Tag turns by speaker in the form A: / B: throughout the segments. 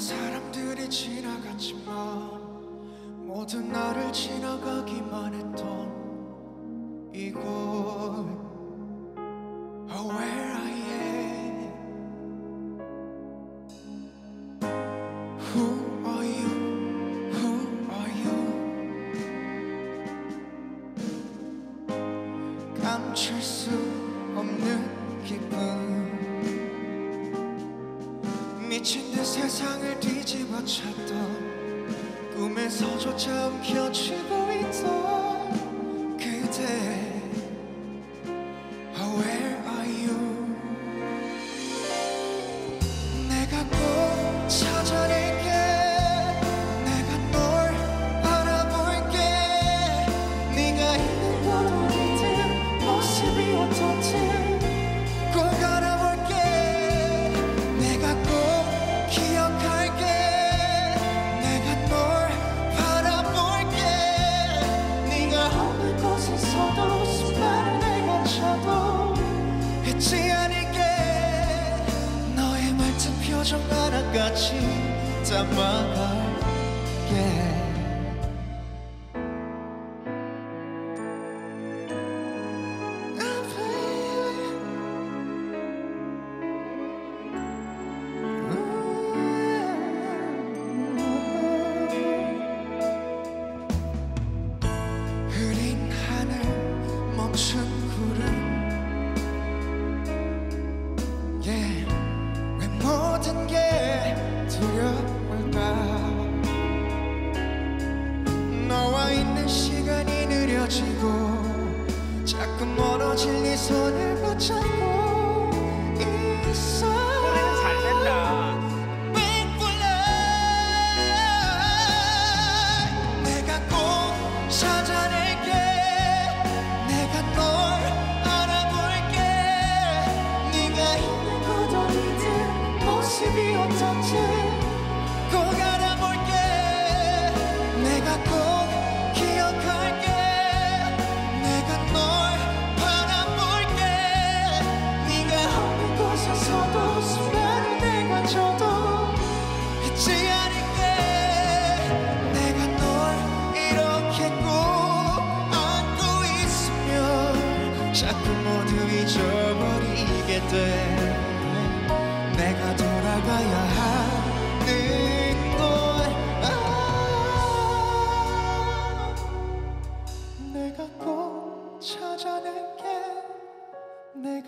A: 사람들이 지나갔지만 모두 나를 지나가기만 했던 이곳 Oh where I am Who are you? Who are you? 감출 수 미친 듯 세상을 뒤집어 찾던 꿈에서조차 움켜쥐고 있던 서도 수많은 내가 쳐도 잊지 않을게. 너의 말투 표정 하나같이 담아갈게 멈춘 구름 yeah. 왜 모든 게 두려울까 너와 있는 시간이 느려지고 자꾸 멀어질 네 손을 붙잡고 있어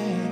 A: yeah.